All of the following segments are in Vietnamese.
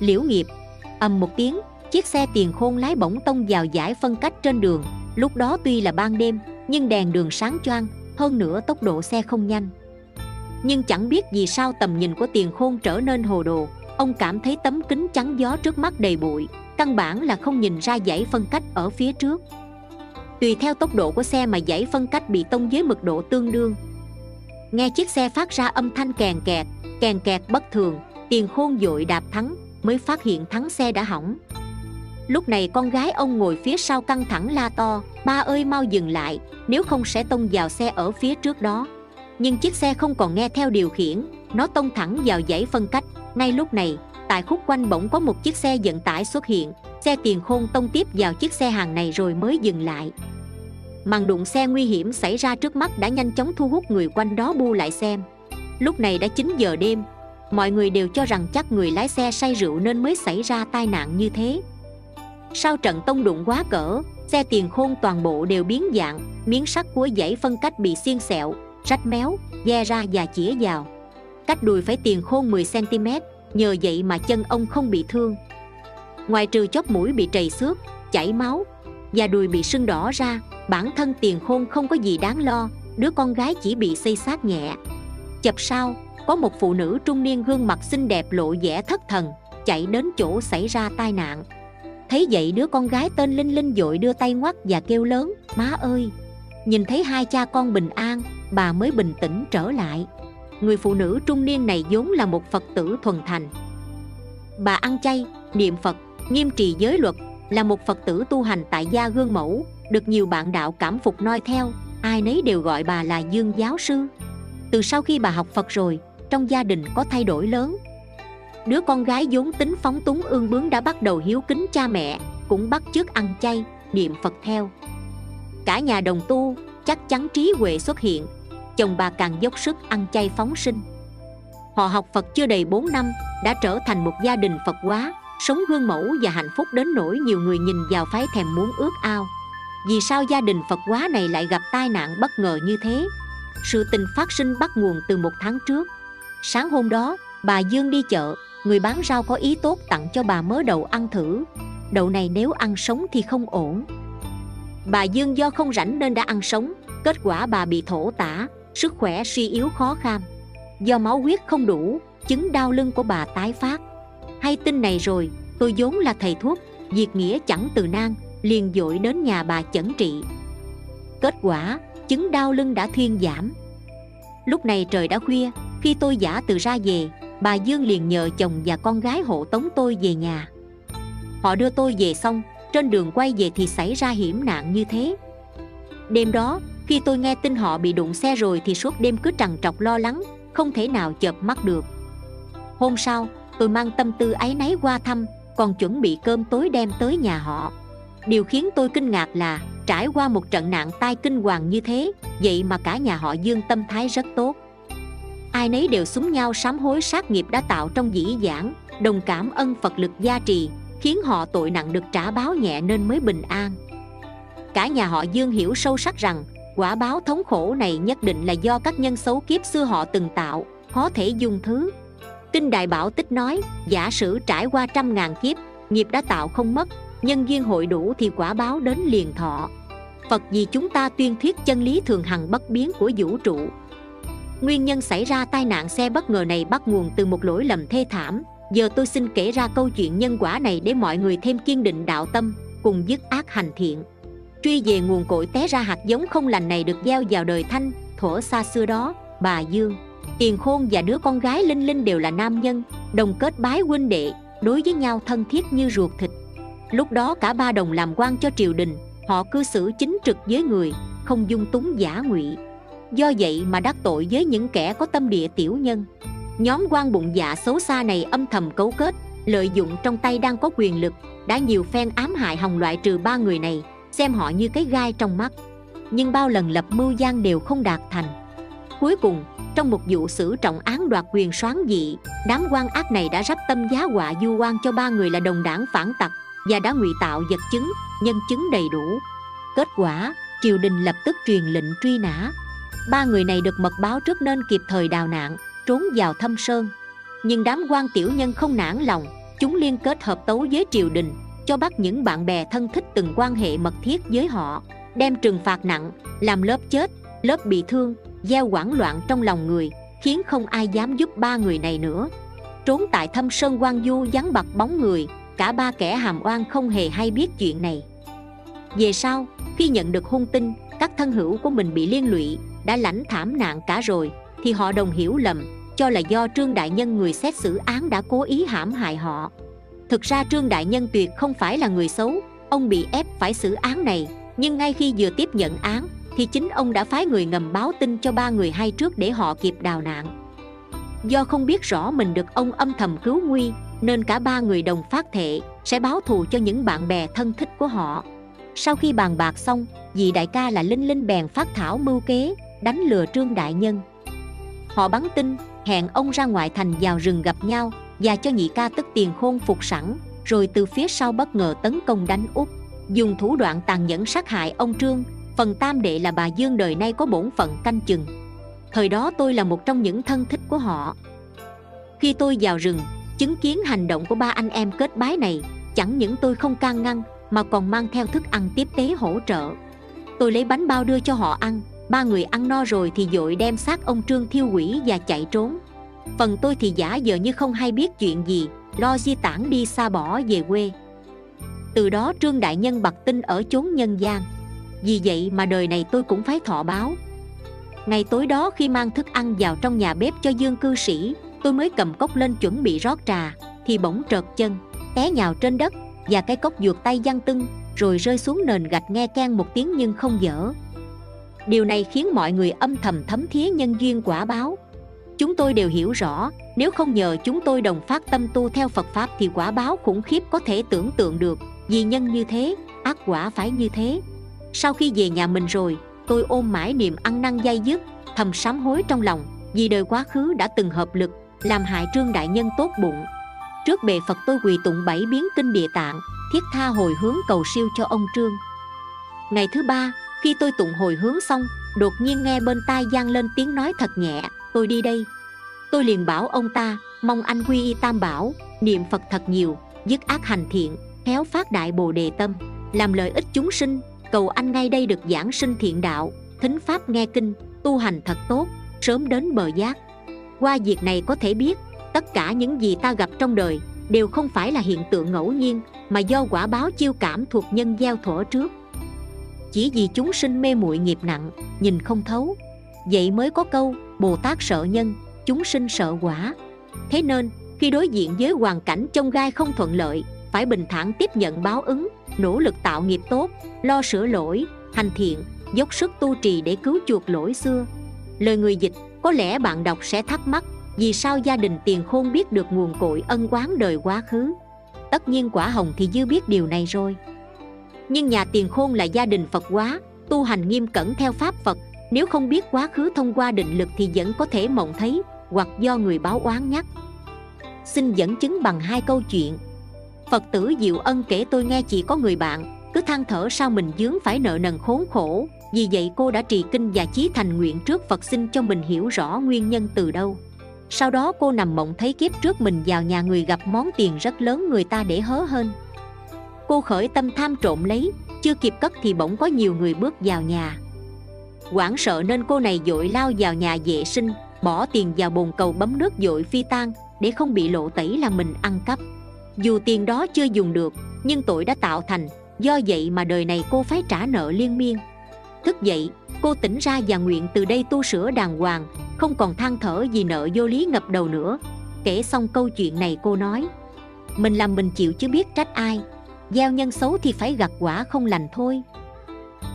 liễu nghiệp. Ầm một tiếng, chiếc xe tiền khôn lái bỗng tông vào giải phân cách trên đường. Lúc đó tuy là ban đêm, nhưng đèn đường sáng choang, hơn nữa tốc độ xe không nhanh. Nhưng chẳng biết vì sao tầm nhìn của tiền khôn trở nên hồ đồ, ông cảm thấy tấm kính chắn gió trước mắt đầy bụi, căn bản là không nhìn ra dãy phân cách ở phía trước. Tùy theo tốc độ của xe mà dãy phân cách bị tông với mực độ tương đương. Nghe chiếc xe phát ra âm thanh kèn kẹt kèn kẹt bất thường, tiền khôn dội đạp thắng mới phát hiện thắng xe đã hỏng. Lúc này con gái ông ngồi phía sau căng thẳng la to, ba ơi, mau dừng lại, nếu không sẽ tông vào xe ở phía trước đó. Nhưng chiếc xe không còn nghe theo điều khiển, nó tông thẳng vào dãy phân cách. Ngay lúc này, tại khúc quanh bỗng có một chiếc xe vận tải xuất hiện. Xe tiền khôn tông tiếp vào chiếc xe hàng này rồi mới dừng lại. Màn đụng xe nguy hiểm xảy ra trước mắt đã nhanh chóng thu hút người quanh đó bu lại xem. Lúc này đã 9 giờ đêm mọi người đều cho rằng chắc người lái xe say rượu nên mới xảy ra tai nạn như thế. Sau trận tông đụng quá cỡ, xe tiền khôn toàn bộ đều biến dạng, miếng sắt của dãy phân cách bị xiên xẹo, rách méo ve ra và chĩa vào. Cách đùi phải tiền khôn 10cm nhờ vậy mà chân ông không bị thương. Ngoài trừ chóp mũi bị trầy xước, chảy máu và đùi bị sưng đỏ ra, bản thân tiền khôn không có gì đáng lo, đứa con gái chỉ bị xây sát nhẹ. Chập sau có một phụ nữ trung niên gương mặt xinh đẹp lộ vẻ thất thần, chạy đến chỗ xảy ra tai nạn. Thấy vậy đứa con gái tên linh linh dội đưa tay ngoắt và kêu lớn, má ơi! Nhìn thấy hai cha con bình an, bà mới bình tĩnh trở lại. Người phụ nữ trung niên này vốn là một phật tử thuần thành. Bà ăn chay, niệm phật, nghiêm trì giới luật, là một phật tử tu hành tại gia gương mẫu, được nhiều bạn đạo cảm phục noi theo, ai nấy đều gọi bà là dương giáo sư. Từ sau khi bà học phật rồi trong gia đình có thay đổi lớn. Đứa con gái vốn tính phóng túng ương bướng đã bắt đầu hiếu kính cha mẹ, cũng bắt chước ăn chay, niệm phật theo. Cả nhà đồng tu, chắc chắn trí huệ xuất hiện, chồng bà càng dốc sức ăn chay phóng sinh. Họ học phật chưa đầy 4 năm, đã trở thành một gia đình phật hóa, sống gương mẫu và hạnh phúc đến nỗi nhiều người nhìn vào phái thèm muốn ước ao. Vì sao gia đình phật hóa này lại gặp tai nạn bất ngờ như thế? Sự tình phát sinh bắt nguồn từ một tháng trước sáng hôm đó, bà dương đi chợ, người bán rau có ý tốt tặng cho bà mớ đậu ăn thử. Đậu này nếu ăn sống thì không ổn. Bà dương do không rảnh nên đã ăn sống, kết quả bà bị thổ tả, sức khỏe suy yếu khó kham. Do máu huyết không đủ, chứng đau lưng của bà tái phát. Hay tin này rồi, tôi vốn là thầy thuốc diệt nghĩa chẳng từ nan, liền dội đến nhà bà chẩn trị. Kết quả, chứng đau lưng đã thuyên giảm. Lúc này trời đã khuya khi tôi giả từ ra về, bà dương liền nhờ chồng và con gái hộ tống tôi về nhà. Họ đưa tôi về xong, trên đường quay về thì xảy ra hiểm nạn như thế. Đêm đó, khi tôi nghe tin họ bị đụng xe rồi thì suốt đêm cứ trằn trọc lo lắng, không thể nào chợp mắt được. Hôm sau, tôi mang tâm tư áy náy qua thăm, còn chuẩn bị cơm tối đem tới nhà họ. Điều khiến tôi kinh ngạc là, trải qua một trận nạn tai kinh hoàng như thế, vậy mà cả nhà họ dương tâm thái rất tốt ai nấy đều súng nhau sám hối sát nghiệp đã tạo trong dĩ giảng đồng cảm ân phật lực gia trì, khiến họ tội nặng được trả báo nhẹ nên mới bình an. Cả nhà họ dương hiểu sâu sắc rằng, quả báo thống khổ này nhất định là do các nhân xấu kiếp xưa họ từng tạo, khó thể dung thứ. Kinh đại bảo tích nói, giả sử trải qua trăm ngàn kiếp, nghiệp đã tạo không mất, nhân duyên hội đủ thì quả báo đến liền thọ. Phật vì chúng ta tuyên thuyết chân lý thường hằng bất biến của vũ trụ nguyên nhân xảy ra tai nạn xe bất ngờ này bắt nguồn từ một lỗi lầm thê thảm. Giờ tôi xin kể ra câu chuyện nhân quả này để mọi người thêm kiên định đạo tâm, cùng dứt ác hành thiện. Truy về nguồn cội té ra hạt giống không lành này được gieo vào đời thanh, thuở xa xưa đó, bà dương. Tiền khôn và đứa con gái linh linh đều là nam nhân, đồng kết bái huynh đệ, đối với nhau thân thiết như ruột thịt. Lúc đó cả ba đồng làm quan cho triều đình, họ cư xử chính trực với người, không dung túng giả ngụy do vậy mà đắc tội với những kẻ có tâm địa tiểu nhân. Nhóm quan bụng dạ xấu xa này âm thầm cấu kết, lợi dụng trong tay đang có quyền lực, đã nhiều phen ám hại hồng loại trừ ba người này, xem họ như cái gai trong mắt. Nhưng bao lần lập mưu gian đều không đạt thành. Cuối cùng, trong một vụ xử trọng án đoạt quyền soán dị, đám quan ác này đã rắp tâm giá họa du quan cho ba người là đồng đảng phản tặc và đã ngụy tạo vật chứng, nhân chứng đầy đủ. Kết quả, triều đình lập tức truyền lệnh truy nã ba người này được mật báo trước nên kịp thời đào nạn trốn vào thâm sơn. Nhưng đám quan tiểu nhân không nản lòng, chúng liên kết hợp tấu với triều đình, cho bắt những bạn bè thân thích từng quan hệ mật thiết với họ, đem trừng phạt nặng, làm lớp chết, lớp bị thương, gieo hoảng loạn trong lòng người, khiến không ai dám giúp ba người này nữa. Trốn tại thâm sơn quan du vắng bặt bóng người, cả ba kẻ hàm oan không hề hay biết chuyện này. Về sau, khi nhận được hung tin các thân hữu của mình bị liên lụy, đã lãnh thảm nạn cả rồi, thì họ đồng hiểu lầm, cho là do trương đại nhân người xét xử án đã cố ý hãm hại họ. Thực ra trương đại nhân tuyệt không phải là người xấu, ông bị ép phải xử án này, nhưng ngay khi vừa tiếp nhận án, thì chính ông đã phái người ngầm báo tin cho ba người hay trước để họ kịp đào nạn. Do không biết rõ mình được ông âm thầm cứu nguy, nên cả ba người đồng phát thệ, sẽ báo thù cho những bạn bè thân thích của họ. Sau khi bàn bạc xong vì đại ca là linh linh bèn phát thảo mưu kế, đánh lừa trương đại nhân. Họ bắn tin, hẹn ông ra ngoại thành vào rừng gặp nhau, và cho nhị ca tức tiền khôn phục sẵn, rồi từ phía sau bất ngờ tấn công đánh úp. Dùng thủ đoạn tàn nhẫn sát hại ông trương, phần tam đệ là bà dương đời nay có bổn phận canh chừng. Thời đó tôi là một trong những thân thích của họ. Khi tôi vào rừng, chứng kiến hành động của ba anh em kết bái này, chẳng những tôi không can ngăn, mà còn mang theo thức ăn tiếp tế hỗ trợ tôi lấy bánh bao đưa cho họ ăn. Ba người ăn no rồi thì dội đem xác ông trương thiêu hủy và chạy trốn. Phần tôi thì giả giờ như không hay biết chuyện gì, lo di tản đi xa bỏ về quê. Từ đó trương đại nhân bật tin ở chốn nhân gian. Vì vậy mà đời này tôi cũng phải thọ báo. Ngày tối đó khi mang thức ăn vào trong nhà bếp cho dương cư sĩ, tôi mới cầm cốc lên chuẩn bị rót trà, thì bỗng trợt chân, té nhào trên đất và cái cốc ruột tay văng tưng rồi rơi xuống nền gạch nghe can một tiếng nhưng không dở. Điều này khiến mọi người âm thầm thấm thía nhân duyên quả báo. Chúng tôi đều hiểu rõ, nếu không nhờ chúng tôi đồng phát tâm tu theo phật pháp thì quả báo khủng khiếp có thể tưởng tượng được. Vì nhân như thế, ác quả phải như thế. Sau khi về nhà mình rồi, tôi ôm mãi niềm ăn năn dây dứt, thầm sám hối trong lòng, vì đời quá khứ đã từng hợp lực, làm hại trương đại nhân tốt bụng. Trước bề phật tôi quỳ tụng bảy biến kinh địa tạng thiết tha hồi hướng cầu siêu cho ông trương. Ngày thứ ba, khi tôi tụng hồi hướng xong, đột nhiên nghe bên tai gian lên tiếng nói thật nhẹ, tôi đi đây. Tôi liền bảo ông ta, mong anh quy y tam bảo, niệm phật thật nhiều, dứt ác hành thiện, khéo phát đại bồ đề tâm, làm lợi ích chúng sinh, cầu anh ngay đây được giảng sinh thiện đạo, thính pháp nghe kinh, tu hành thật tốt, sớm đến bờ giác. Qua việc này có thể biết, tất cả những gì ta gặp trong đời đều không phải là hiện tượng ngẫu nhiên, mà do quả báo chiêu cảm thuộc nhân gieo thổ trước. Chỉ vì chúng sinh mê muội nghiệp nặng, nhìn không thấu. Vậy mới có câu, bồ tát sợ nhân, chúng sinh sợ quả. Thế nên, khi đối diện với hoàn cảnh trong gai không thuận lợi, phải bình thản tiếp nhận báo ứng, nỗ lực tạo nghiệp tốt, lo sửa lỗi, hành thiện, dốc sức tu trì để cứu chuộc lỗi xưa. Lời người dịch, có lẽ bạn đọc sẽ thắc mắc vì sao gia đình tiền khôn biết được nguồn cội ân quán đời quá khứ? Tất nhiên quả hồng thì dư biết điều này rồi. Nhưng nhà tiền khôn là gia đình phật quá, tu hành nghiêm cẩn theo pháp phật. Nếu không biết quá khứ thông qua định lực thì vẫn có thể mộng thấy, hoặc do người báo oán nhắc. Xin dẫn chứng bằng hai câu chuyện. Phật tử diệu ân kể tôi nghe chỉ có người bạn, cứ than thở sao mình dướng phải nợ nần khốn khổ. Vì vậy cô đã trì kinh và chí thành nguyện trước phật xin cho mình hiểu rõ nguyên nhân từ đâu sau đó cô nằm mộng thấy kiếp trước mình vào nhà người gặp món tiền rất lớn người ta để hớ hơn cô khởi tâm tham trộm lấy, chưa kịp cất thì bỗng có nhiều người bước vào nhà. Quảng sợ nên cô này dội lao vào nhà vệ sinh, bỏ tiền vào bồn cầu bấm nước dội phi tan để không bị lộ tẩy là mình ăn cắp. Dù tiền đó chưa dùng được, nhưng tội đã tạo thành, do vậy mà đời này cô phải trả nợ liên miên thức dậy, cô tỉnh ra và nguyện từ đây tu sửa đàng hoàng, không còn than thở vì nợ vô lý ngập đầu nữa. Kể xong câu chuyện này cô nói, mình làm mình chịu chứ biết trách ai, gieo nhân xấu thì phải gặt quả không lành thôi.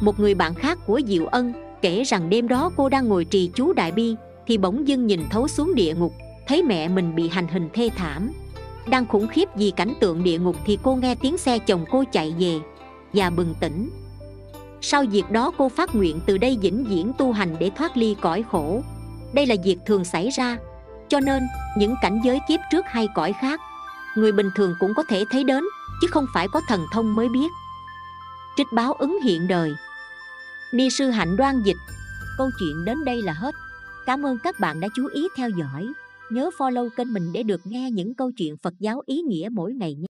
Một người bạn khác của diệu ân kể rằng đêm đó cô đang ngồi trì chú đại bi, thì bỗng dưng nhìn thấu xuống địa ngục, thấy mẹ mình bị hành hình thê thảm. Đang khủng khiếp vì cảnh tượng địa ngục thì cô nghe tiếng xe chồng cô chạy về và bừng tỉnh sau việc đó cô phát nguyện từ đây vĩnh viễn tu hành để thoát ly cõi khổ. Đây là việc thường xảy ra. Cho nên, những cảnh giới kiếp trước hay cõi khác, người bình thường cũng có thể thấy đến, chứ không phải có thần thông mới biết. Trích báo ứng hiện đời. Ni sư hạnh đoan dịch. Câu chuyện đến đây là hết. Cảm ơn các bạn đã chú ý theo dõi. Nhớ follow kênh mình để được nghe những câu chuyện Phật giáo ý nghĩa mỗi ngày nhé.